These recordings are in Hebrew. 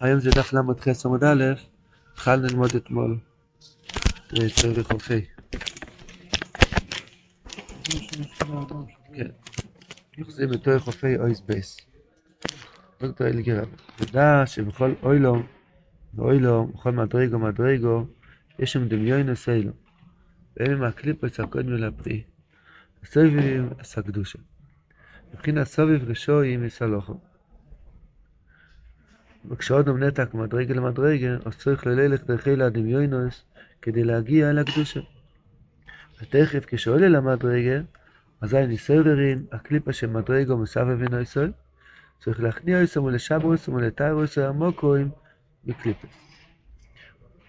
היום זה דף ל"ח עמוד א', התחלנו ללמוד אתמול צורי חופי. כן, יוחזים בתור חופי אויס בייס. דוקטור אליגר, תדע שבכל אוילום, ואוילום, בכל מדרגו מדרגו, יש שם דמיון עשיילו. והם עם הקליפוס הקודמי לפרי. הסוביב עשה קדושה. מבחינת סוביב רשוי מסלוחו. וכשעוד נתק מדרגה למדרגה, אז צריך ללכת דרכי לדמיונוס כדי להגיע אל הקדושה. ותכף כשעולה למדרגה, אזי ניסוירין, הקליפה של מדרגו מסבב ונויסוי, צריך להכניע אותם ולשברוס ולתיירוס עמוקוים מקליפס.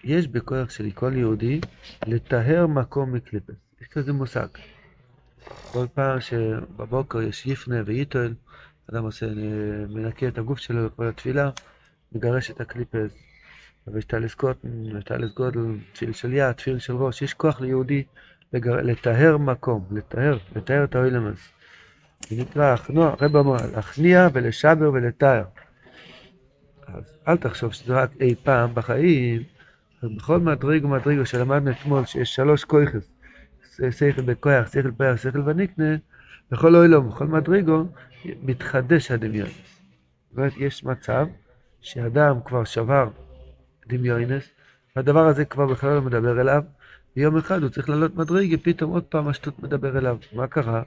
יש בכוח של כל יהודי לטהר מקום מקליפס. יש כזה מושג. כל פעם שבבוקר יש יפנה ויטול, אדם עושה, מנקה את הגוף שלו לכל התפילה, מגרש את הקליפס, ויש טלס קוטן, טלס גודל, תפילן של יד, תפילן של ראש, יש כוח ליהודי לגר... לטהר מקום, לטהר, לטהר את האוילמס. זה נקרא, הרב אמר, להכניע ולשבר ולטהר. אז אל תחשוב שזה רק אי פעם בחיים, בכל מדריג ומדריגו שלמדנו אתמול, שיש שלוש כויכס, שכל בכוח, שכל פרח, שכל ונקנה, בכל אוילום, בכל מדריגו, מתחדש הדמיון. זאת אומרת, יש מצב שאדם כבר שבר דמיונס, והדבר הזה כבר בכלל לא מדבר אליו, ויום אחד הוא צריך לעלות מדרגה, פתאום עוד פעם השטות מדבר אליו. מה קרה?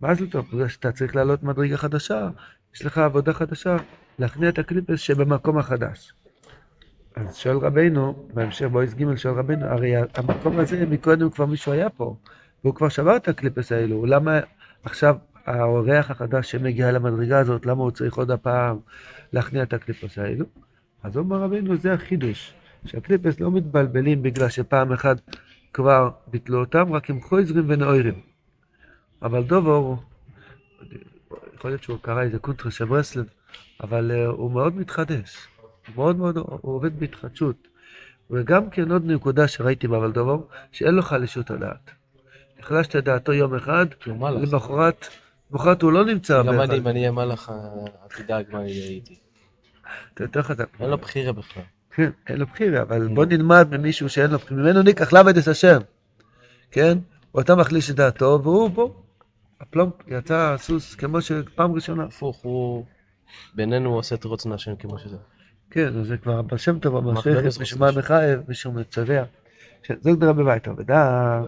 מה זה טוב? בגלל שאתה צריך לעלות מדרגה חדשה, יש לך עבודה חדשה, להכניע את הקליפס שבמקום החדש. אז שואל רבנו, בהמשך בויס ג' שואל רבנו, הרי המקום הזה מקודם כבר מישהו היה פה, והוא כבר שבר את הקליפס האלו, למה עכשיו האורח החדש שמגיע למדרגה הזאת, למה הוא צריך עוד הפעם להכניע את הקליפס האלו? אז אומר רבינו, זה החידוש, שהקליפס לא מתבלבלים בגלל שפעם אחת כבר ביטלו אותם, רק הם חוזרים ונאוירים. אבל דובור, יכול להיות שהוא קרא איזה קונטרה של ברסלב, אבל uh, הוא מאוד מתחדש, הוא מאוד מאוד, הוא עובד בהתחדשות. וגם כן עוד נקודה שראיתי באבל דובור, שאין לו חלישות הדעת. החלשת את דעתו יום אחד, למחרת, למחרת הוא לא נמצא. גם אני, אם אני אהיה מלאך, אל תדאג מה יהיה איתי. אתה יותר חזק. אין לו בחירה בכלל. כן, אין לו בחירה, אבל בוא נלמד ממישהו שאין לו בחירה. ממנו ניקח לעבד השם, כן? הוא אתה מחליש את דעתו, והוא פה. הפלומפ יצא סוס כמו שפעם ראשונה. הפוך, הוא... בינינו הוא עושה את רצון השם כמו שזה. כן, זה כבר הבעל שם טוב, המסכת, משמע מחייב, מישהו מצווה. זה גדרה בביתו, ודע...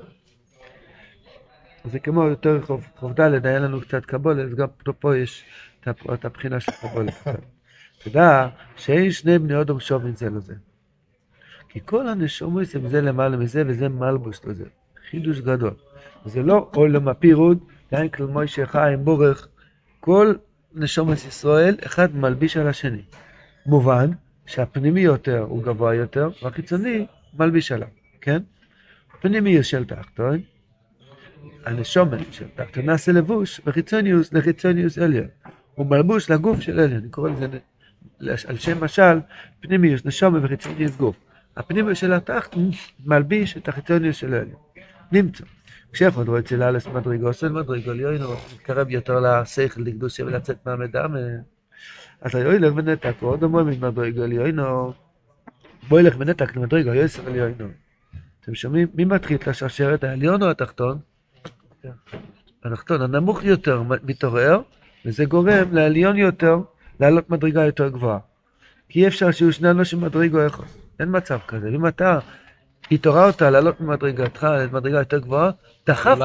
זה כמו יותר חוב ד', היה לנו קצת קבולת, אז גם פה יש את הבחינה של קבולת. תדע שאין שני בני אדם שווים זה לזה. כי כל הנשומות הם זה למעלה מזה וזה מלבוס לזה. חידוש גדול. זה לא עולם הפירוד, דהיין כל מוישה חיים בורך. כל נשומת ישראל, אחד מלביש על השני. מובן שהפנימי יותר הוא גבוה יותר, והחיצוני מלביש עליו, כן? פנימי של תחתון, הנשומת של תחתון נעשה לבוש, וחיצוניוס לחיצוניוס עליון. הוא מלבוש לגוף של עליון, אני קורא לזה על שם משל, פנימיוס נשומה וחיצוניוס גוף. הפנימיוס של התחת מלביש את החיצוניוס של העליון. נמצא. כשאחד רואה אצל אלס מדרגו, עושה מדרגו ליוינו, מתקרב יותר לשכל, לקדושה ולצאת מהמדם. אז היו ילך ונתק, ועוד אומר ממדרגו ליוינו, בוא ילך ונתק למדרגו, יוסף ליוינו. אתם שומעים? מי מתחיל את השרשרת, העליון או התחתון? התחתון, הנמוך יותר מתעורר, וזה גורם לעליון יותר לעלות מדרגה יותר גבוהה. כי אי אפשר שיהיו שני אנשים מדרגו אחד. אין מצב כזה. אם אתה התעוררת לעלות ממדרגתך למדרגה יותר גבוהה, דחפת,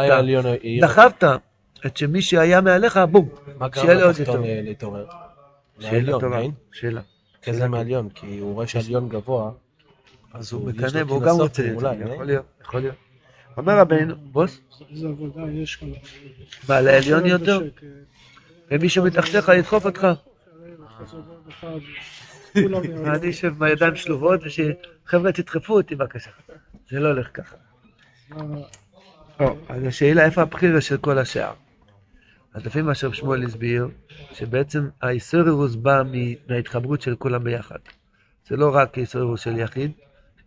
דחפת את שמי שהיה מעליך, בום, שיהיה לו עוד יותר. להתעורר? שאלה טובה, שאלה. כן, זה מעליון, כי הוא רואה שהעליון גבוה. אז הוא מקנא והוא גם רוצה את זה, יכול להיות, יכול להיות. אומר רבינו, בוס? איזה עבודה יש כאן. מה, לעליון יותר? ומישהו מתחתיך ידחוף אותך. אני אשב בידיים שלובות ושחבר'ה תדחפו אותי בבקשה. זה לא הולך ככה. אז השאלה איפה הבחירה של כל השאר. אז לפי מה שרב שמואל הסביר, שבעצם האיסורירוס בא מההתחברות של כולם ביחד. זה לא רק איסורירוס של יחיד,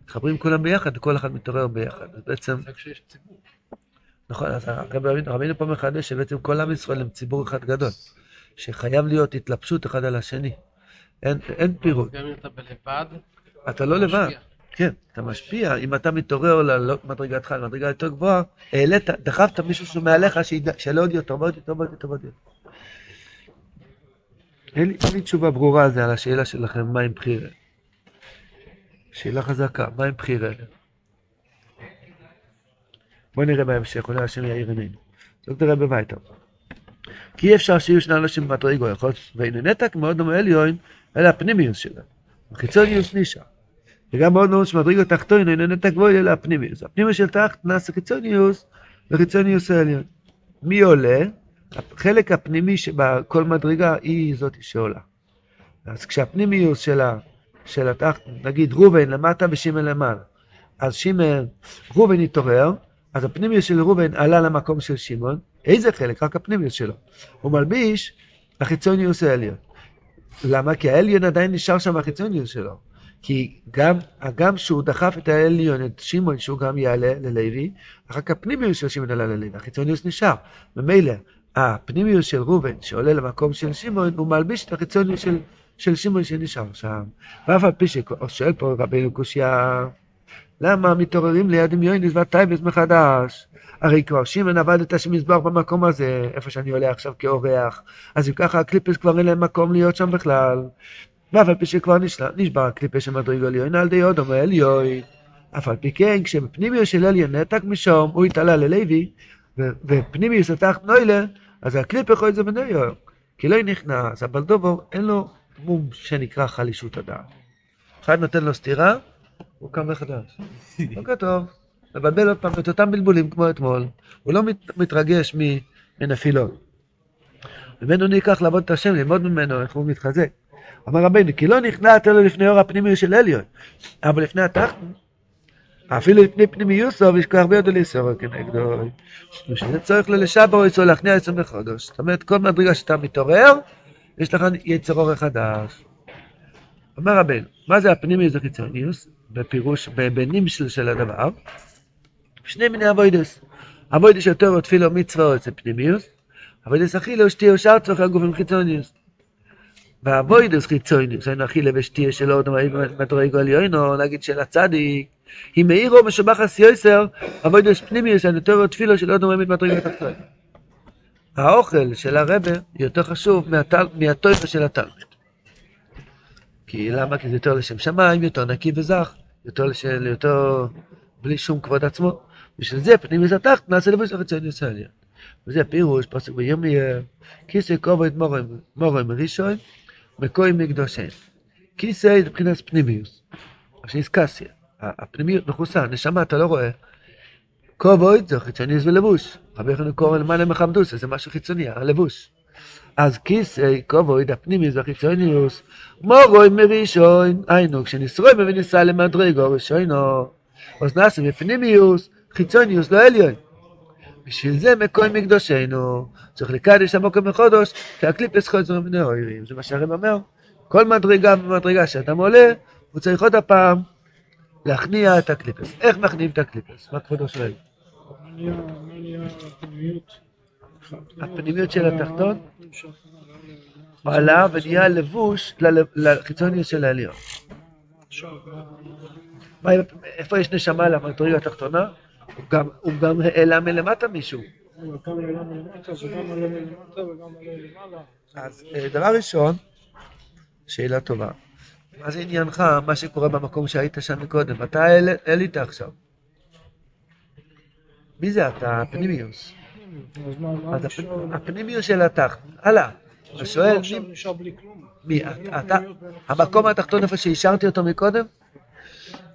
מתחברים כולם ביחד וכל אחד מתעורר ביחד. אז בעצם... נכון, אז רבינו פה מחדש שבעצם כל עם ישראל הם ציבור אחד גדול. שחייב להיות התלבשות אחד על השני. אין, אין פירוט. גם אם אתה בלבד, אתה לא לבד. כן, אתה משפיע, אם אתה מתעורר לעלות מדרגתך למדרגה יותר גבוהה, העלית, דחפת מישהו שהוא מעליך שיעלה עוד יותר, ועוד יותר, ועוד יותר, ועוד יותר. אין לי תשובה ברורה על זה, על השאלה שלכם, מה עם בחירה. שאלה חזקה, מה עם בחירה? בואו נראה בהמשך, אולי השם יאיר עינינו. זאת נראה בביתה. כי אי אפשר שיהיו שני אנשים במדרגו אחד, והנה נתק מאוד דומה עליון, אלא הפנימיוס שלה. החיצוניוס נשאר. וגם מאוד מאוד שמדרגו תחתון אינו נתק גבוה אלא הפנימיוס. הפנימיוס של תחת נעשה חיצוניוס וחיצוניוס העליון. מי עולה? החלק הפנימי שבכל מדרגה היא זאת שעולה. אז כשהפנימיוס שלה, של נגיד ראובן למטה ושמעון למעלה. אז שמעון, ראובן התעורר, אז הפנימיוס של ראובן עלה למקום של שמעון. איזה חלק? רק הפנימיוס שלו. הוא מלביש החיצוניוס העליון. למה? כי העליון עדיין נשאר שם החיצוניוס שלו. כי גם, גם שהוא דחף את העליון, את שמעון, שהוא גם יעלה ללוי, אחר כך הפנימיוס של שמעון עלה ללוי, החיצוניוס נשאר. ממילא, הפנימיוס של ראובן, שעולה למקום של שמעון, הוא מלביש את החיצוניוס של, של שמעון שנשאר שם. ואף על פי ששואל פה רבינו קושייה, למה מתעוררים ליד דמיונס והטייבס מחדש? הרי כבר שמעון עבד את השם מזבח במקום הזה, איפה שאני עולה עכשיו כאורח, אז אם ככה הקליפס כבר אין להם מקום להיות שם בכלל. ואף על פי שכבר נשבר הקליפה של מדרגו עליון על די אודום עליון. אף על פי כן, כשבפנימיוס של עליון נתק משום, הוא התעלה ללוי, ופנימיוס התחת נוילה, אז הקליפה יכול זה בנויו. כי לא נכנס, אבל אין לו מום שנקרא חלישות הדעת. אחד נותן לו סטירה, הוא קם מחדש. לא כתוב. מבלבל עוד פעם את אותם בלבולים כמו אתמול. הוא לא מת, מתרגש מנפילות. ממנו ניקח לעבוד את השם, ללמוד ממנו איך הוא מתחזק. אמר רבינו, כי לא נכנעת אלא לפני אור הפנימי של עליון, אבל לפני התחתן, אפילו לפני פנימיוסו, יש כבר הרבה יותר ליסורו כנגדו. שזה צריך ללשבר או להכניע עצם בחודש. זאת אומרת, כל מדרגה שאתה מתעורר, יש לך יצר אור חדש. אומר רבינו, מה זה הפנימיוס החיצוניוס? בפירוש, בנימשל של הדבר, שני מיני אבוידס. אבוידס יותר או תפילו מצווה זה פנימיוס, אבוידס אכילו שתיהו שאר צורך הגופים חיצוניוס. והבוידוס חיצוניוס, היינו אכילה ושתייה שלא עוד מדרגו עליונו, נגיד של הצדיק, אם מאירו משבח הסיוסר, הבוידוס פנימיוס, היינו יותר תפילו שלא עוד מדרגו התחתון. האוכל של הרבה יותר חשוב מהתל- מהטויפה של התלמיד. כי למה? כי זה יותר לשם שמיים, יותר נקי וזך, יותר לשל, יותר בלי שום כבוד עצמו. בשביל זה פנימיוס התחת נעשה לבוס החיצוניוס העליון. וזה פירוש, פסוק בירמיה, כיסא כובד מורם, מורם ראשון, מקוים מקדושים. כיסא זה מבחינת פנימיוס. עכשיו איסקסיה, הפנימיות מכוסה, נשמה אתה לא רואה. כובד זה חיצוניוס ולבוש. רבי יחנן קורא למעלה מחמדוס, זה משהו חיצוני, הלבוש. אז כיסא, כובד, הפנימיוס והחיצוניוס, מורוי מראשון, היינו, כשנשרוי וניסה למדרגו ראשונו, אז נעשה מפנימיוס, חיצוניוס לא עליון. בשביל זה מקום מקדושנו, צריך לקדש המוקם מחודש, כי הקליפס חוזר מן האוירים. זה מה שהרב אומר. כל מדרגה ומדרגה שאתה עולה, הוא צריך עוד הפעם להכניע את הקליפס. איך מכניעים את הקליפס? מה כבודו שואל? מה נהיה מה נהיה הפנימיות? של התחתון? עלה ונהיה לבוש לחיצוניות של העליון. איפה יש נשמה למדרגה התחתונה? הוא גם, העלה מלמטה מישהו. אז אה, דבר ראשון, שאלה טובה. מה זה עניינך, מה שקורה במקום שהיית שם מקודם? אתה העל- העלית עכשיו. מי זה אתה? הפנימיוס. הפנימיוס של התחת. הלאה. אתה שואל, עכשיו מי- אתה- המקום התחתון איפה שהשארתי אותו מקודם?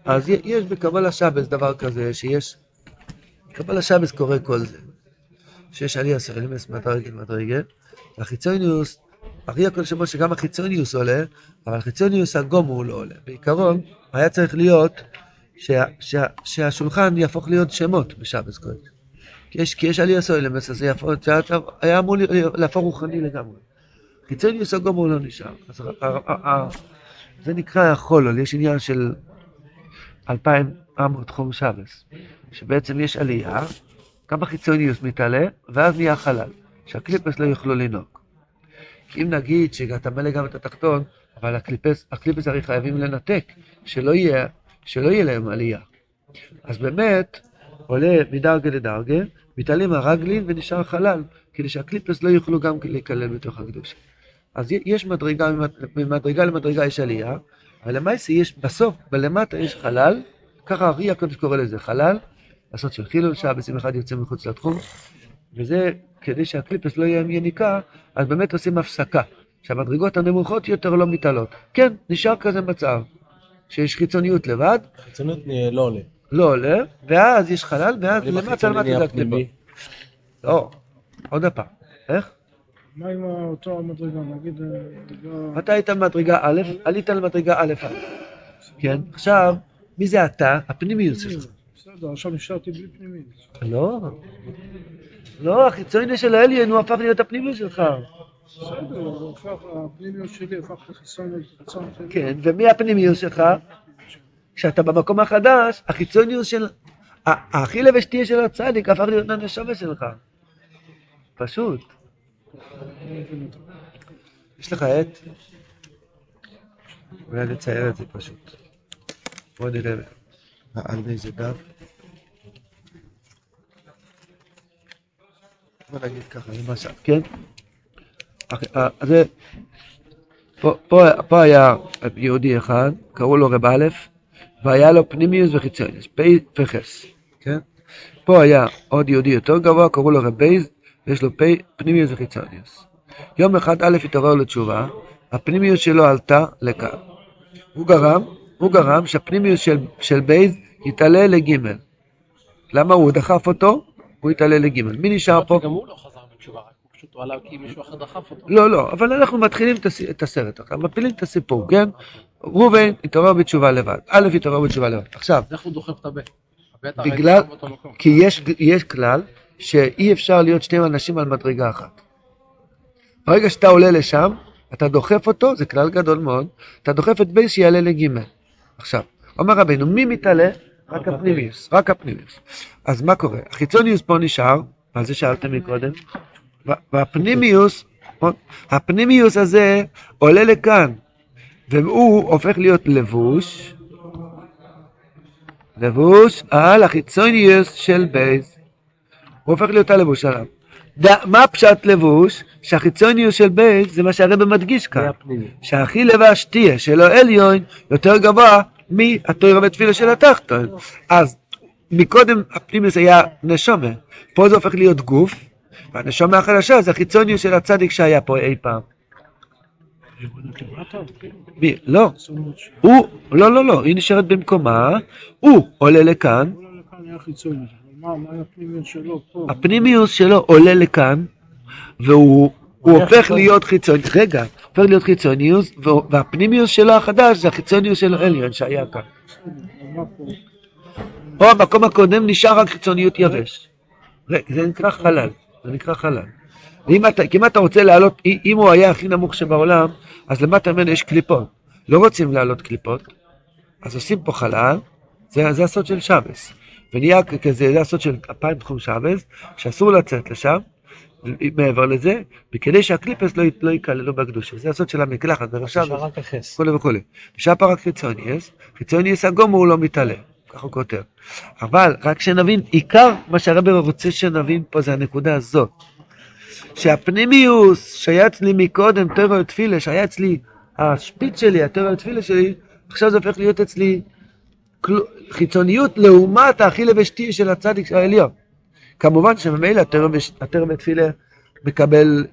אז יש בקבלה שבס דבר כזה, שיש... בקבלה שבס קורה כל זה. שיש עלייה סרלמס מדרגל מדרגל, והחיצוניוס, הכי הכל שבו שגם החיצוניוס עולה, אבל החיצוניוס הגום הוא לא עולה. בעיקרון, היה צריך להיות שה, שה, שהשולחן יהפוך להיות שמות בשבס קודש. כי יש, כי יש עלייה סרלמס, אז היה- אמור להפוך רוחני לגמרי. חיצוניוס הגום הוא לא נשאר. אז ה- ה- ה- ה- זה נקרא החולול, יש עניין של אלפיים אמור תחום שבס, שבעצם יש עלייה, גם החיצוניוס מתעלה, ואז נהיה חלל, שהקליפס לא יוכלו לנהוג. כי אם נגיד שאתה מלא גם את התחתון, אבל הקליפס, הקליפס הרי חייבים לנתק, שלא יהיה, שלא יהיה להם עלייה. אז באמת, עולה מדרגה לדרגה, מתעלים הרגלין ונשאר חלל, כדי שהקליפס לא יוכלו גם להיכלל בתוך הקדושה. אז יש מדרגה, ממדרגה למדרגה יש עלייה, אבל למעשה יש, בסוף, בלמטה יש חלל, ככה ארי הקודש קורא לזה חלל, לעשות של חילול שבס, אם אחד יוצא מחוץ לתחום, וזה כדי שהקליפס לא יהיה עם יניקה, אז באמת עושים הפסקה, שהמדרגות הנמוכות יותר לא מתעלות. כן, נשאר כזה מצב, שיש חיצוניות לבד, חיצוניות לא עולה. לא עולה, ואז יש חלל, ואז למטה למטה זה. פנימי, לא, עוד פעם, איך? מה עם אותו המדרגה? נגיד... אה, אתה היית במדרגה א', עלית למדרגה א', כן, עכשיו, מי זה אתה? הפנימיות שלך. בסדר, עכשיו נשארתי בלי פנימית. לא, לא, החיצוני של העליון הוא הפך להיות הפנימיות שלך. כן, ומי הפנימיות שלך? כשאתה במקום החדש, החיצוניות של... ה- האכילה ושתייה של הצדיק הפך להיות הנשמה שלך. פשוט. יש לך עט? אולי נצייר את זה פשוט. בוא נראה על איזה דף. בוא נגיד ככה, למשל, כן? אח- אה, אז. פה, פה, פה היה יהודי אחד, קראו לו רב א', והיה לו פנימיוס וחיצוניוס, פ' וחס, כן? פה היה עוד יהודי יותר גבוה, קראו לו רב בייז, ויש לו פ', פנימיוס וחיצוניוס. יום אחד א' התעורר לתשובה, הפנימיות שלו עלתה לכאן. הוא גרם, הוא גרם שהפנימיות של, של בייז יתעלה לג'. למה הוא דחף אותו? הוא יתעלה לג'. מי נשאר פה? גם הוא לא חזר בתשובה, פשוט הוא עלה כי מישהו אחר דחף אותו. לא, לא, אבל אנחנו מתחילים את, הס... את הסרט עכשיו, מפילים את הסיפור, כן? ראובן התעורר בתשובה לבד, א' התעורר בתשובה לבד. עכשיו, איך הוא דוחף את הרי בגלל. כי יש, יש כלל שאי אפשר להיות שני אנשים על מדרגה אחת. ברגע שאתה עולה לשם, אתה דוחף אותו, זה כלל גדול מאוד, אתה דוחף את בייס שיעלה לגימל. עכשיו, אומר רבינו, מי מתעלה? רק הפנימיוס, רק הפנימיוס. אז מה קורה? החיצוניוס פה נשאר, על זה שאלתם מקודם, והפנימיוס, הפנימיוס הזה עולה לכאן, והוא הופך להיות לבוש, לבוש על החיצוניוס של בייז. הוא הופך להיות הלבוש עליו. ד- מה פשט לבוש? שהחיצוניוס של בייז זה מה שהרבא מדגיש כאן. הפנימי. שהאכילה והשתייה שלו עליון יותר גבוה מהתוירה ותפילה של התחתון. אז מקודם הפנימיוס היה נשומה, פה זה הופך להיות גוף, והנשומה החדשה זה החיצוניוס של הצדיק שהיה פה אי פעם. מי? לא. הוא, לא, לא, לא, היא נשארת במקומה, הוא עולה לכאן? הפנימיוס שלו עולה לכאן, והוא הוא הופך להיות חיצוני, רגע, הופך להיות חיצוניוס, והפנימיוס שלו החדש זה החיצוניוס של עליון שהיה כאן. פה המקום הקודם נשאר רק חיצוניות יבש. זה נקרא חלל, זה נקרא חלל. ואם אתה, כי אם אתה רוצה לעלות, אם- הוא היה הכי נמוך שבעולם, אז למטה ממנו יש קליפות. לא רוצים לעלות קליפות, אז עושים פה חלל, זה, זה הסוד של שבס. ונהיה כזה, זה הסוד של אפיים תחום שבס, שאסור לצאת לשם, מעבר לזה, וכדי שהקליפס לא, לא ייכללו בקדושה. זה הסוד של המקלחת, החס. וכולי וכולי. ושם רק חיצוניאס, חיצוניאס הגומו הוא לא מתעלה, כך הוא כותב. אבל רק שנבין, עיקר מה שהרבר רוצה שנבין פה זה הנקודה הזאת. שהפנימיוס שהיה אצלי מקודם, תורו ותפילה, שהיה אצלי השפיץ שלי, התורו ותפילה שלי, עכשיו זה הופך להיות אצלי חיצוניות לעומת האכילה ושתייה של הצדיק העליון. כמובן שממילא התורו ותפילה מקבל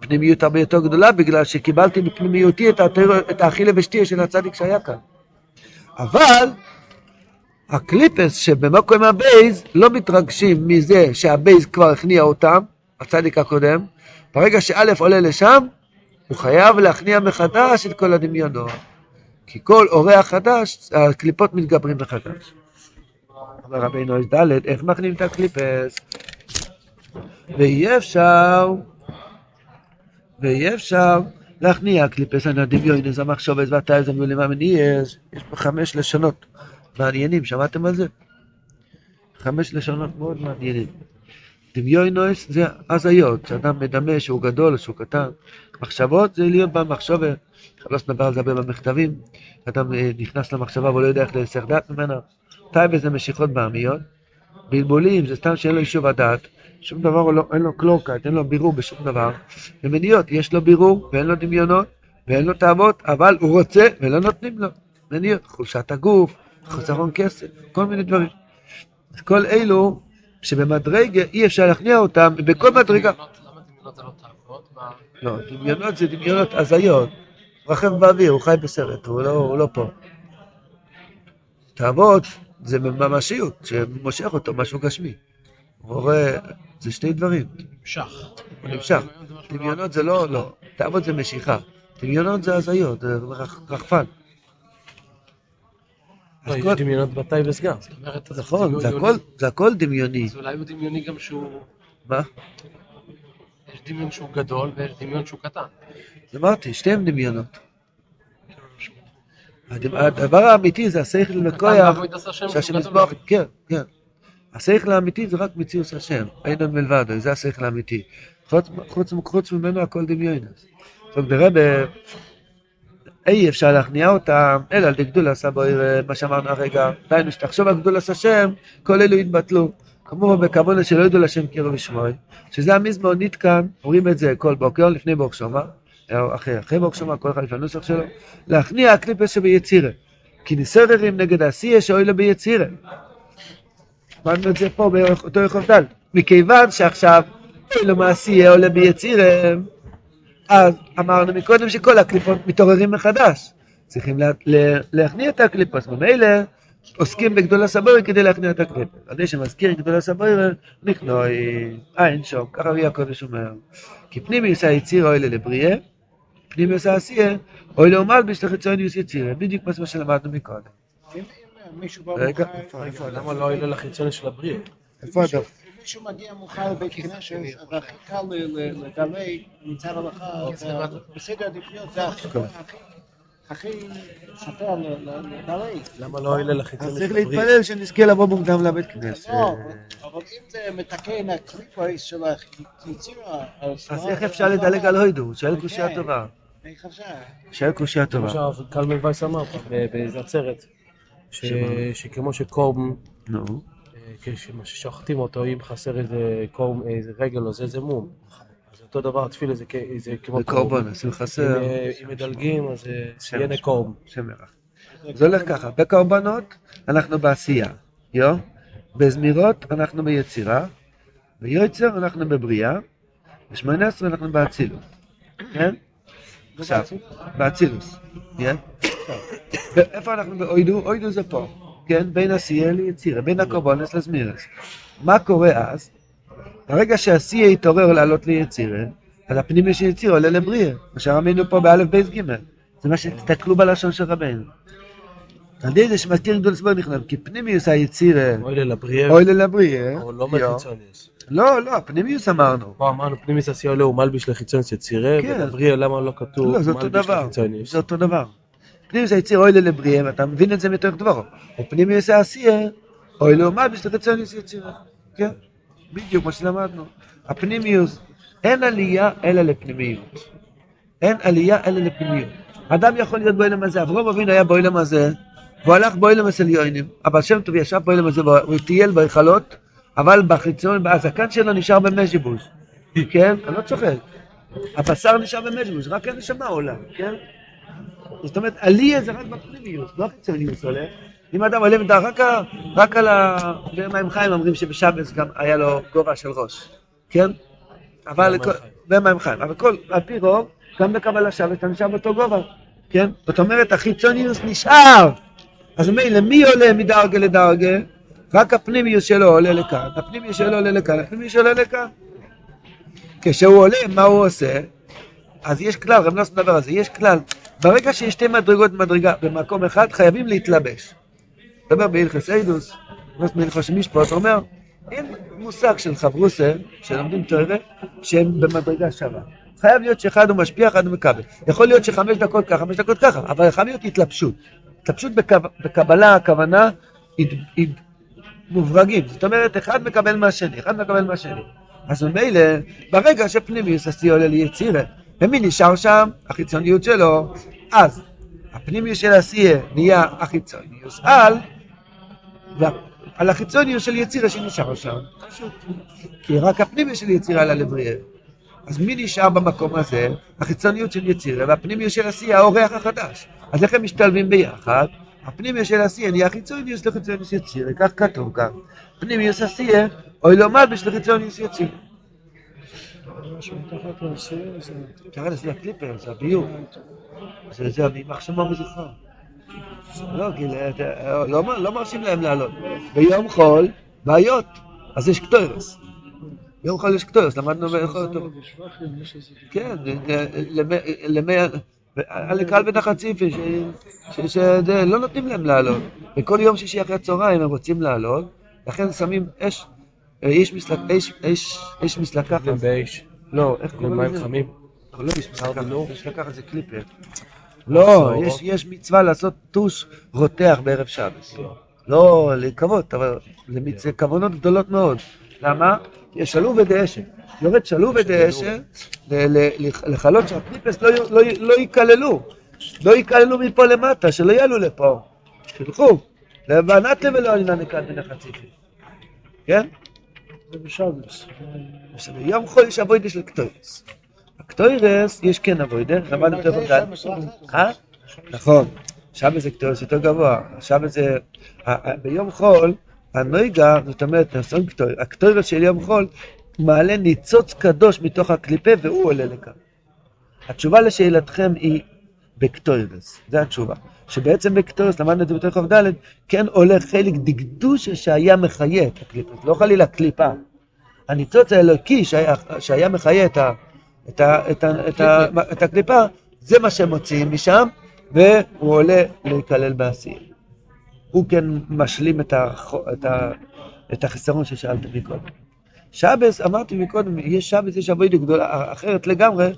פנימיות הרבה יותר גדולה, בגלל שקיבלתי בפנימיותי את, האכילה ושתייה של הצדיק שהיה כאן. אבל הקליפס שבמקום הבייז לא מתרגשים מזה שהבייז כבר הכניע אותם, הצדיק הקודם, ברגע שא' עולה לשם, הוא חייב להכניע מחדש את כל הדמיונות. כי כל אורח חדש, הקליפות מתגברים מחדש. אומר רבינו יש ד', איך מכניעים את הקליפס? ואי אפשר, ואי אפשר להכניע קליפס על הדמיונס, המחשובס והטייזם ולמאמניאס, יש פה חמש לשונות מעניינים, שמעתם על זה? חמש לשונות מאוד מעניינים. דמיונוס זה הזיות, שאדם מדמה שהוא גדול, שהוא קטן. מחשבות זה להיות במחשבה, לא נדבר על זה הרבה במכתבים, אדם אה, נכנס למחשבה ולא יודע איך להסך דעת ממנה. טייבה זה משיכות בעמיות, בלבולים זה סתם שאין לו יישוב הדעת, שום דבר לא, אין לו קלורקייט, אין לו בירור בשום דבר. במניות יש לו בירור ואין לו דמיונות ואין לו תאוות, אבל הוא רוצה ולא נותנים לו. מניות, חולשת הגוף, חסרון כסף, כל מיני דברים. כל אלו שבמדרגה אי אפשר להכניע אותם, בכל מדרגה... לא לא, דמיונות זה דמיונות הזיות. הוא רחב באוויר, הוא חי בסרט, הוא לא, הוא לא פה. תאוות זה ממשיות, שמושך אותו, משהו גשמי. הוא רואה, זה שני דברים, נמשך. הוא נמשך. משהו דמיונות זה לא, לא, תאוות זה משיכה. דמיונות זה הזיות, זה רח- רחפן. לא, דמיונות אומרת, אז נכון, זה הכל, דמיוני. אז אולי הוא דמיוני גם שהוא... מה? יש דמיון שהוא גדול ויש דמיון שהוא קטן. אמרתי, שתיהם דמיונות. הדבר- האמיתי זה השכל השם, שהשם בעבודת- כן, כן. השכל האמיתי זה רק מציאות השם, אין עוד מלבד, זה השכל האמיתי. חוץ, ממנו הכל דמיונס. זאת אומרת, אי אפשר להכניע אותם, אלא על די גדול עשה בו מה שאמרנו הרגע. דהיינו, שתחשוב על גדול עשה שם, כל אלו יתבטלו. כמובן בכוונה שלא ידעו לשם קירו ושמוי, שזה המזמור נתקן, אומרים את זה כל בוקר לפני בוק שומע, או אחרי, אחרי בוק שומע, כל אחד לפי הנוסח שלו, להכניע הקליפס שביצירה. כי נסררים נגד העשייה שאוי לו ביצירה. למדנו את זה פה באותו רחוב דל. מכיוון שעכשיו אוי לו מעשייה עולה ביצירה, אז אמרנו מקודם שכל הקליפות מתעוררים מחדש. צריכים לה, לה, להכניע את הקליפות. ממילא עוסקים בגדול הסבורי כדי להכניע את הקליפות. על זה שמזכיר גדול הסבורי, נכנוי, אין שוק, ככה רבי הקודש אומר. כי פנימיוס היציר אוי לבריאה, פנימיוס העשייה, אוי לאומלביש לחיצוניוס יצירה. בדיוק מה שלמדנו מקודם. מישהו בא רגע, איפה, איפה, למה לא עולה לחיצוני של הבריאה? איפה הדף? מישהו מגיע מאוחר לבית כנסת, אז הכי קל ל- ל- לדלג מצד ההלכה, זה- בסדר עדיפויות זה הכי הכי ל- לדלג. למה לא עולה אז לחיצוני צריך? להתפלל שנזכה לבוא מוקדם לבית כנסת. לא, אבל- אם זה מתקן הקליפויס של היצירה, אז איך אפשר לדלג על הוידו? הוא שואל קושייה טובה. שואל קושייה כמו טובה. שהרב קלמן וייס אמר פעם ב- באיזה עצרת, ש- שמה? שכמו שקורם, נו. כששוחטים אותו, אם חסר איזה קורם, איזה רגל או זה, זה מום. אז אותו דבר התפילה זה זה כמו קורבן, עשו אם, חסר. אה, אם מדלגים, אז אה. יהיה ירח. זה הולך ככה, בקורבנות אנחנו בעשייה, יו? בזמירות אנחנו ביצירה, ביוצר אנחנו בבריאה, בשמונה עשרה אנחנו באצילות, כן? עכשיו, באצילוס, כן? איפה אנחנו באוידו? אוידו זה פה, כן? בין עשייה ליצירה, בין הקורבנס לזמירס. מה קורה אז? ברגע שהעשייה יתעורר לעלות ליצירה, אז הפנימי של יצירה עולה לבריאה, מה שרמינו פה באלף בייס גימל. זה מה שתסתכלו בלשון של רבנו. על ידי זה שמזכיר גדול סבור נכנס, כי פנימיוס היצירה, אוי לבריאה, אוי לבריאה, או לא יו. מחיצוניוס. לא, לא, פנימיוס אמרנו. פה אמרנו פנימיס עשייה עולה הוא מלביש לחיצוניוס יצירה, כן. ולבריאה למה לא כתוב לא, מלביש לחיצוניוס. זה אותו דבר. פנימיוס היציר אוי לבריאה, ואתה מבין את זה מתוך דברו. ופנימיוס העשייה, אוי לעומת בשלחציוניוס יצירה. כן, בדיוק מה שלמדנו. הפנימיוס, אין עלייה אלא לפנימיות. אין עלייה אלא לפנימיות. אדם יכול להיות באוילם הזה, אברום אבינו היה באוילם הזה, והוא הלך באוילם אצל יוינים, אבל שם טוב ישב באוילם הזה, והוא טייל בהיכלות, אבל בחיצון, הזקן שלו נשאר במז'יבוש. כן? אני לא צוחק. הבשר נשאר במז'יבוש, רק הנשמה עולה, כן? זאת אומרת, עלייה זה רק בפנימיות, לא החיצוניות עולה. אם אדם עולה מדע, רק, על ה... במים חיים אומרים שבשבס גם היה לו גובה של ראש, כן? אבל... במים חיים. אבל כל, על פי רוב, גם בקבלה שבס אתה נשאר באותו גובה, כן? זאת אומרת, החיצוניוס נשאר. אז מילא, מי עולה מדרגה לדרגה? רק הפנימיוס שלו עולה לכאן, הפנימיוס שלו עולה לכאן, הפנימיוס שלו עולה לכאן. כשהוא עולה, מה הוא עושה? אז יש כלל, רב נוסף מדבר על זה, יש כלל, ברגע שיש שתי מדרגות במדרגה במקום אחד, חייבים להתלבש. מדבר בהלכס אידוס, נוסף בהלכס משפט, אומר, אין מושג של חברוסה, שלומדים תוארה, שהם במדרגה שווה. חייב להיות שאחד הוא משפיע, אחד הוא מקבל. יכול להיות שחמש דקות ככה, חמש דקות ככה, אבל חייב להיות התלבשות. התלבשות בקב- בקבלה, הכוונה, הד- מוברגים. זאת אומרת, אחד מקבל מהשני, אחד מקבל מהשני. אז ממילא, ברגע שפנימיוס עשי עולה ליצירה, ומי נשאר שם? החיצוניות שלו. אז הפנימיות של עשייה נהיה החיצוניוס על, ועל החיצוניות של יצירה שנשאר שם. פשוט. כי רק הפנימיות של יצירה עלה לבריאה. אז מי נשאר במקום הזה? החיצוניות של יצירה והפנימיות של עשייה, האורח החדש. אז איך הם משתלבים ביחד? הפנימיות של עשייה נהיה חיצוניוס לחיצוניוס יצירה, כך כתוב כאן. פנימיות עשייה, אוי לא מלבש לחיצוניוס יצירה. תראה לזה הקליפר, זה הביור. זה זה יימח שמו מזכרו. לא, לא מרשים להם לעלות. ביום חול, בעיות, אז יש קטורס. ביום חול יש קטורס, למדנו יש איזה... כן, למי... על קהל בן החציפי, שלא נותנים להם לעלות. וכל יום שישי אחרי הצהריים הם רוצים לעלות, לכן שמים אש, אש מסלק- אש- אש- אש מסלקחת. זה באש, לא, איך קוראים לזה? חמים. לא יש לקחת, בינור? יש לקחת זה קליפר. לא, יש, יש מצווה לעשות טוש רותח בערב שבת. לא לקוות, אבל זה כוונות גדולות מאוד. למה? כי יש שלוב ודאשת. יורד שלוב ל- לחלות שהקליפס לא לא לא ייכללו. לא ייכללו מפה למטה, שלא יעלו לפה. שילכו. לבנתם ולא עלינה נקד מן. כן? זה בשבס. עכשיו, ביום חול יש אבוידה של קטוירס. הקטוירס, יש כן אבוידה, למדנו יותר חודד. אה? נכון. שבת זה קטוירס יותר גבוה. שבת זה... ביום חול, הנויגה, זאת אומרת, נעשון קטוירס, הקטוירס של יום חול מעלה ניצוץ קדוש מתוך הקליפה והוא עולה לכאן. התשובה לשאלתכם היא בקטוירס, זו התשובה. שבעצם בקטוירס, למדנו את זה בתוך כ"ד, כן עולה חלק דקדושה שהיה מחיה את הקליפה, לא חלילה קליפה. הניצוץ האלוקי שהיה, מחיה את, ה, את, ה, את, ה, את, ה, את הקליפה, זה מה שהם מוציאים משם, והוא עולה להיכלל בעשייה. הוא כן משלים את, ה, את, ה, את החיסרון ששאלת מקודם. שבס, אמרתי מקודם, יש שבס, יש עבודה גדולה, אחרת לגמרי,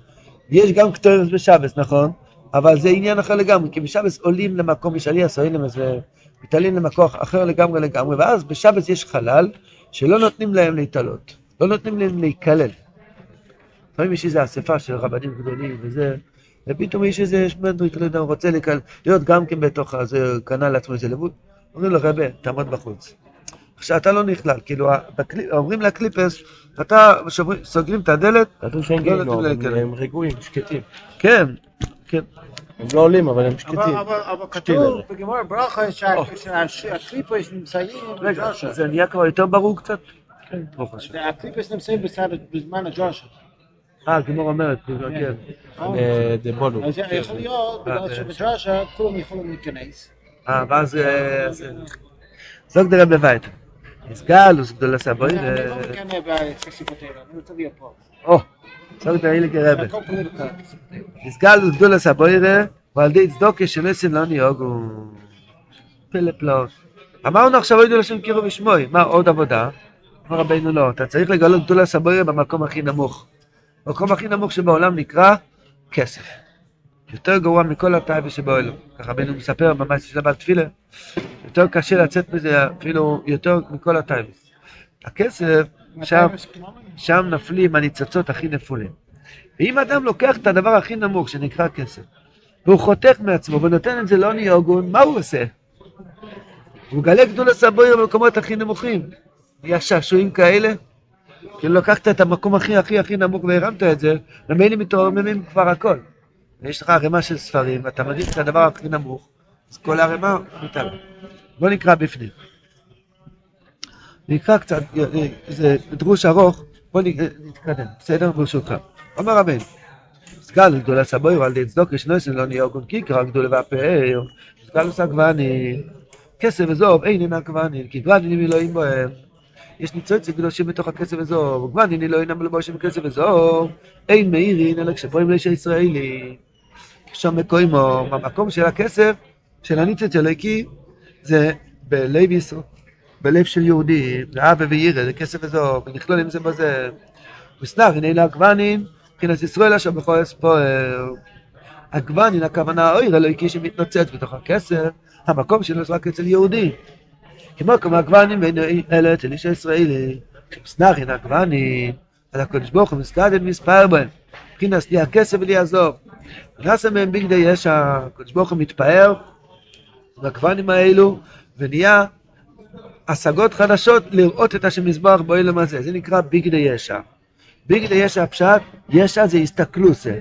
יש גם קטורס בשבס, נכון? אבל זה עניין אחר לגמרי, כי בשבס עולים למקום, יש עלייה סוילמס ומתעלים למקום אחר לגמרי לגמרי, ואז בשבס יש חלל שלא נותנים להם להתעלות, לא נותנים להם להיכלל. לפעמים יש איזו אספה של רבנים גדולים וזה, ופתאום יש איזה שמנדריק, לא יודע, הוא רוצה להיכלל, להיות גם כן בתוך הזה, קנה לעצמו איזה לבוד, אומרים לו, רבה, תעמוד בחוץ. עכשיו אתה לא נכלל, כאילו, בקלי- אומרים לקליפרס, אתה, סוגרים את הדלת, לא נותנים להם הם- להיכנס. הם רגועים, שקטים. כן, כן. הם לא עולים, אבל הם שקטים. אבל- כתוב בגמר ברכה שה- שהקליפוס נמצאים רגע. זה נהיה כבר יותר ברור קצת? כן, ברוך השם. הקליפוס נמצאים בזמן הג'ושה. אה, גמור אומרת, כן. דבולו. אז יכול להיות, בגלל שבג'ושה כולם יכולים להיכנס. אה, ואז... אז, זוג דרם בבית. נסגל, וסגדול הסבוי, אני לא מקנא בפסיפותינו, אני רוצה להיות פה. או, זוג דרם כרבה. נסגל וסגדול הסבוי, ועל די צדוקה של עשם לא ניוגו. פלא פלאות. אמרנו עכשיו אוידו לשם קירו ושמוי, מה עוד עבודה? אמר רבינו לא, אתה צריך לגלות גדול הסבוי במקום הכי נמוך. המקום הכי נמוך שבעולם נקרא כסף. יותר גרוע מכל הטייבה שבעולם. ככה רבינו מספר ממש של הבעל תפילה, יותר קשה לצאת מזה אפילו יותר מכל הטייבה. הכסף, שם, שם נפלים הניצוצות הכי נפולים. ואם אדם לוקח את הדבר הכי נמוך שנקרא כסף, והוא חותך מעצמו ונותן את זה לא ניוגון, מה הוא עושה? הוא מגלה גדול הסבויר במקומות הכי נמוכים. נהיה שעשועים כאלה, כאילו לקחת את המקום הכי הכי הכי נמוך והרמת את זה, ומילא מתרוממים כבר הכל. ויש לך ערימה של ספרים, ואתה מניח את הדבר הכי נמוך, אז כל הערימה מתעלה. בוא נקרא בפנים. נקרא קצת, זה דרוש ארוך, בוא נ- נתקדם, בסדר? ברשותך. אומר רבינו, סגל גדולה סבויר על צדוק ישנוסן לא נהיה אוגון קיקרא גדולה והפאר, סגל עושה גווני, כסף וזוב אין אינה גווני, כי גווני אלוהים בהם. יש ניצוצים קדושים בתוך הכסף וזוב, גווני אלוהים נמל בושם כסף וזוב, אין מאירין אלא כשפועים לאיש הישראלי. שם מקוימו, המקום של הכסף, של הניצוץ אלוהיקי, זה בלב ישראל, בלב של יהודי, ואבא וירא, זה כסף וזוב, ונכלול עם זה בזה. וסנח, הנה אלה הגוונים, מבחינת ישראל אשר בכל אספואר. הגוונים, הכוונה האויר אלוהיקי שמתנוצץ בתוך הכסף, המקום שלו זה רק אצל יהודי. כמו כמו הגוונים ואין אלה אצל איש הישראלי. סנח, הנה הגוונים, אז הקדוש ברוך הוא מסתדל מספר בהם. מבחינת לי הכסף ולי עזוב. נעשה מהם בגדי ישע, הקדוש ברוך הוא מתפאר בגוונים האלו, ונהיה השגות חדשות לראות את השם מזבח באוילם הזה. זה נקרא בגדי ישע. בגדי ישע הפשט, ישע זה הסתכלוסה.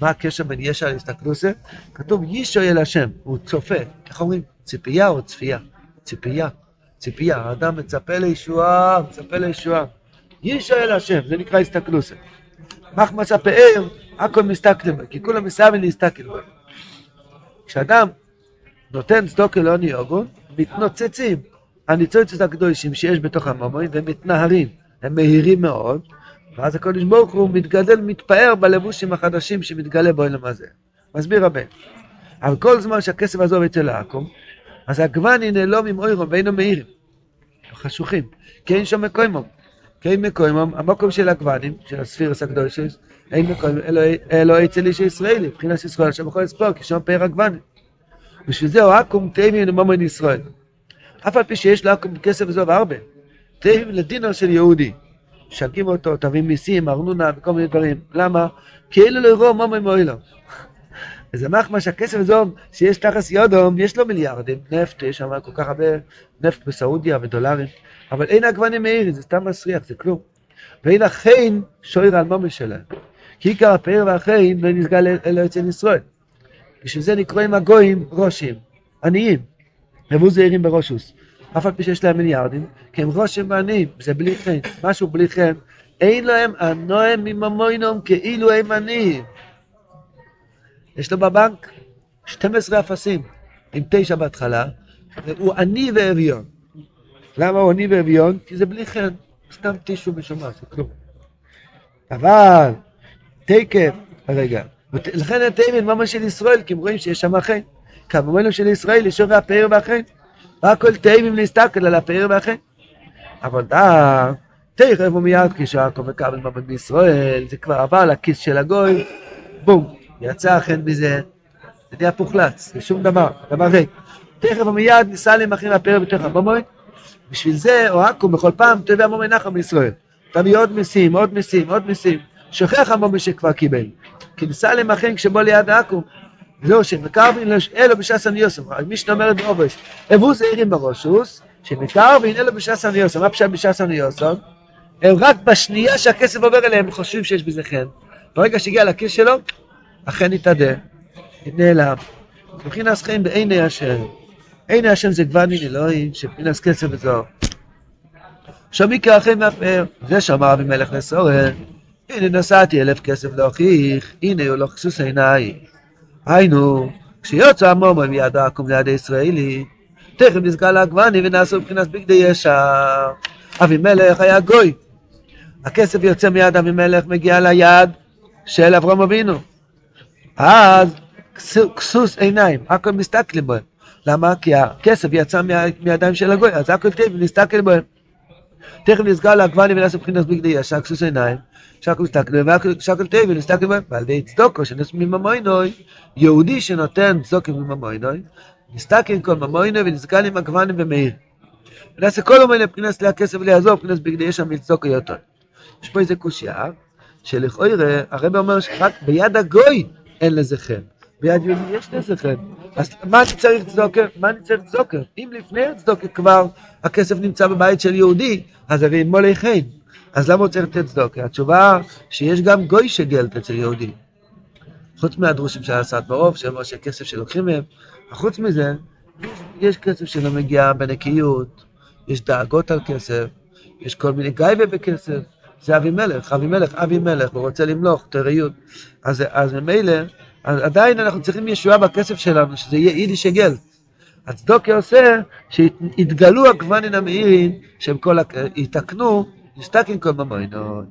מה הקשר בין ישע להסתכלוסה? כתוב ישו אל השם, הוא צופה. איך אומרים? ציפייה או צפייה? ציפייה. ציפייה. האדם מצפה לישועה, מצפה לישועה. ישו אל השם, זה נקרא הסתכלוסה. מחמס הפאר, הכל מסתכלים כי כולם מסיימים להסתכל. כשאדם נותן צדוקה לעוני יוגון, מתנוצצים הניצוצות הקדושים שיש בתוך המומוין והם מתנהרים, הם מהירים מאוד, ואז הקדוש ברוך הוא מתגדל, מתפאר בלבושים החדשים שמתגלה בעולם הזה. מסביר רבי. אבל כל זמן שהכסף עזוב אצל העכו"ם, אז הגוונים נעלום עם אוירום ואינו מאירים. חשוכים. כי אין שם מקוימום. כי אין מקוימום, המקום של הגוונים, של הספירס הקדושים, אין מקוימום, אלו אצל איש ישראלי, מבחינת ישראל, שם יכול לספור, כי שם פאר הגוונים. בשביל זה הוא עכו"ם תימי למומן ישראל. אף על פי שיש לעכו"ם כסף וזוב הרבה. תימי לדינר של יהודי. משגעים אותו, תביא מיסים, ארנונה וכל מיני דברים. למה? כי אלו לא יראו מומן מועילו. וזה מחמא שהכסף הזו שיש תחס יודום, יש לו מיליארדים, נפט, יש שם כל כך הרבה נפט בסעודיה ודולרים, אבל אין עגבנים מאירים, זה סתם מסריח, זה כלום. ואין החין שויר על מומן שלהם. כי עיקר הפאר והחין לא נסגל אלא אצל ישראל. בשביל זה נקראים הגויים ראשים, עניים, רבו זעירים בראשוס. אף על פי שיש להם מיליארדים, כי הם ראשים ועניים, זה בלי חן, משהו בלי חן. אין להם הנועם מממוינום כאילו הם עניים. יש לו בבנק 12 אפסים, עם תשע בהתחלה, והוא עני ואביון. למה הוא עני ואביון? כי זה בלי חן, סתם טישו משומש, זה כלום. אבל, תקף, רגע, לכן התימן ממה של ישראל, כי הם רואים שיש שם חן. כמובן של ישראל יש שווה הפאר והחן. רק כל תימים להסתכל על הפאר והחן. אבל דא, תכף הוא מיד כשעקו וכבל מבט בישראל, זה כבר עבר לכיס של הגוי, בום, יצא החן מזה, זה נהיה פוחלץ, זה שום דבר, דבר ריק. תכף הוא מיד ניסה להימכר הפאר בתוך המומוי, בשביל זה, או עכו בכל פעם, תביא המומוי נחם בישראל. תביא עוד מיסים, עוד מיסים, עוד מיסים. שוכח המומוי שכבר קיבל. כי ניסה למכן כשבוא ליד עכו. זהו שמקרבין אלו בש"ס הניוסם, מי שאומרת באובס, אבו זעירים בראשוס, שמקרבין אלו בש"ס הניוסם, מה פשט בש"ס הניוסם? הם רק בשנייה שהכסף עובר אליהם חושבים שיש בזה חן. ברגע שהגיע לכיס שלו, החן התאדה, נעלם. מבחינת חן בעיני השם. עיני השם זה כבר דין אלוהים, שבחינת כסף וזוהר. שמיקה החן מהפאר, זה שאמר אבימלך לסורן, הנה נסעתי אלף כסף להוכיח, הנה הוא לא כסוס עיניי. היינו, כשיוצא המומו מיד העקום ליד הישראלי, תכף נסגר לעגבני ונעשו מבחינת בגדי ישר. אבימלך היה גוי. הכסף יוצא מיד אבימלך, מגיע ליד של אברהם אבינו. אז כסוס עיניים, הכל מסתכלים בהם. למה? כי הכסף יצא מידיים של הגוי, אז הכל טבעי, נסתכל בהם. תכף נסגר לעגבני ונעשו מבחינת בגדי ישר, כסוס עיניים. שקל מסתכל, שקל טבעי, נסתכל בהם. ועל ידי צדוקו, שנס מממוינוי, יהודי שנותן צדוקו מממוינוי, נסתכל כל ממוינוי ונסגל עם עגבני ומאיר. ונעשה כל אומיינה מבחינת הכסף ליעזור, מבחינת בגדי יש שם צדוקו יותר. יש פה איזה קושייה, שלכאורה, הרב אומר שרק ביד הגוי אין לזה חן. ביד יהודי יש חן. אז מה אני צריך צדוקה? מה אני צריך צדוקה? אם לפני הצדוקה כבר הכסף נמצא בבית של יהודי, אז הרי מולי חן. אז למה הוא צריך לתת צדוקה? התשובה שיש גם גוי שגלת אצל יהודי. חוץ מהדרושים של הסעת ברוב, שאומר שכסף שלוקחים מהם, חוץ מזה, יש כסף שלא מגיע בנקיות, יש דאגות על כסף, יש כל מיני גייבה בכסף, זה אבימלך, אבימלך, אבימלך, הוא רוצה למלוך, תראיות. אז, אז ממילא, עדיין אנחנו צריכים ישועה בכסף שלנו, שזה יהיה יידיש גל. הצדוקה עושה שיתגלו הגוונים המאירים, שהם כל, יתקנו, נסתכלים כל ממוינו.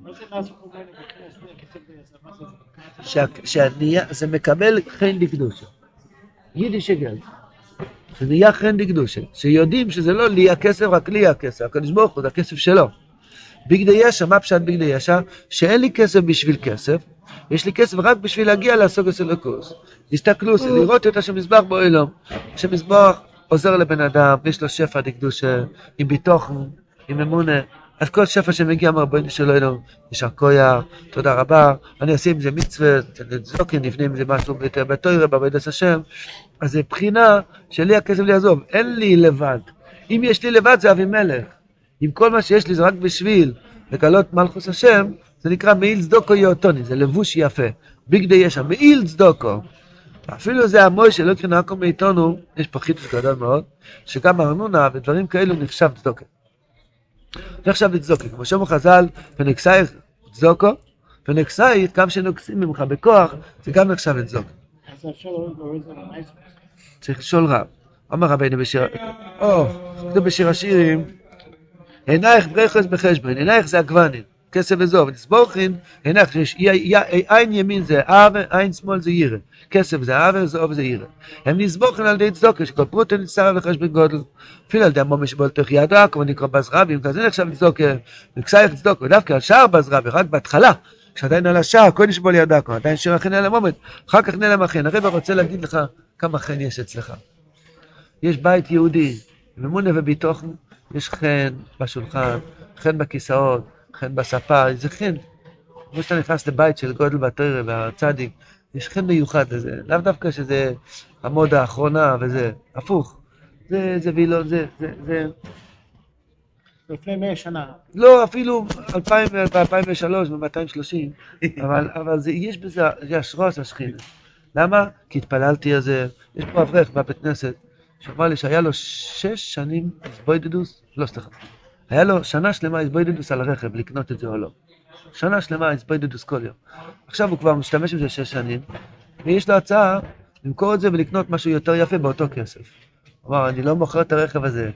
שזה מקבל חן דקדושה. יידיש גל. זה נהיה חן דקדושה. שיודעים שזה לא לי הכסף, רק לי הכסף. הקדוש ברוך הוא, זה הכסף שלו. בגדי ישע, מה פשט בגדי ישע? שאין לי כסף בשביל כסף, יש לי כסף רק בשביל להגיע לעסוק הסלוקוס. תסתכלו, לראות את השם מזבח באוילום. השם מזבח עוזר לבן אדם, יש לו שפע דקדושה, עם ביטוחן, עם אמונה, אז כל שפע שמגיע מהרבנו שלו, אלו, יישר כוח, תודה רבה, אני אעשה עם זה מצווה, צדוקי, נבנה עם זה משהו בתוירה, בעבודת השם, אז זה בחינה שלי הכסף לי עזוב, אין לי לבד. אם יש לי לבד זה אבימלך. אם כל מה שיש לי זה רק בשביל לגלות מלכוס השם, זה נקרא מעיל צדוקו יאותוני, זה לבוש יפה. ביגדי יש שם, מעיל צדוקו. אפילו זה המוי שלא יקרה נעקו מאיתנו, יש פה חידוש גדול מאוד, שגם ארנונה ודברים כאלו נחשב צדוקה. נחשב לצדוקה, כמו שאומר חז"ל, ונקסייך צדוקו, ונקסייך, גם שנוקסים ממך בכוח, זה גם נחשב לצדוקה. צריך לשאול רב. אמר רבינו בשיר, או, כתוב בשיר השירים, עינייך ברכס בחשבון, עינייך זה הגוונים, כסף וזוב, נסבוכין, י- י- עין ימין זה אבה, עין שמאל זה ירא, כסף זה אבה, זוב זה ירא. הם נסבוכין על ידי צדוקה, שכל פרוטה נצטרף לחשבון גודל, אפילו על ידי המומש שבו לתוך ידו, כמו נקרא בזרבים, כזה נחשב צדוקה, וכסייך צדוקה, ודווקא על שער בזרבי, רק בהתחלה, כשעדיין על השער, קודם שבו לידו, עדיין שיר החן אל המומת, אחר כך נעלם החן. הרב רוצה להגיד לך כמה חן יש אצלך. יש בית יהודי, ממונה וביטוחן, יש חן בשולחן, חן בכיסאות, חן בספה, זה חן. כמו שאתה נכנס לבית של גודל בתרא והצדיק, יש חן מיוחד לזה, לאו דווקא שזה המוד האחרונה וזה, הפוך. זה, זה וילון, זה, זה, זה, לפני מאה שנה. לא, אפילו 2000 ב-2003 ו-230, אבל, אבל זה, יש בזה, זה אשרוס השכינה. למה? כי התפללתי על זה. יש פה אברך בבית כנסת, שאמר לי שהיה לו שש שנים איזבוידדוס, לא סליחה, היה לו שנה שלמה איזבוידדוס על הרכב, לקנות את זה או לא. שנה שלמה איזבוידדוס כל יום. עכשיו הוא כבר משתמש בזה שש שנים, ויש לו הצעה למכור את זה ולקנות משהו יותר יפה באותו כסף. הוא אמר, אני לא מוכר את הרכב הזה.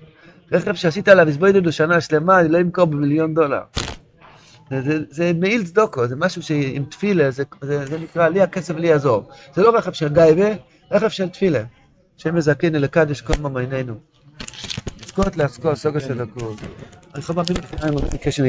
רכב שעשית עליו איזבוידדוס שנה שלמה, אני לא אמכור במיליון דולר. זה, זה, זה מעיל צדוקו, זה משהו שעם תפילה, זה, זה, זה נקרא לי הכסף לי יעזור. זה לא רכב של גייבה, רכב של תפילה. שם מזכינו לקדש כל ממיננו. לעסקו סוגה של הכול. אני חייב להבין בקשר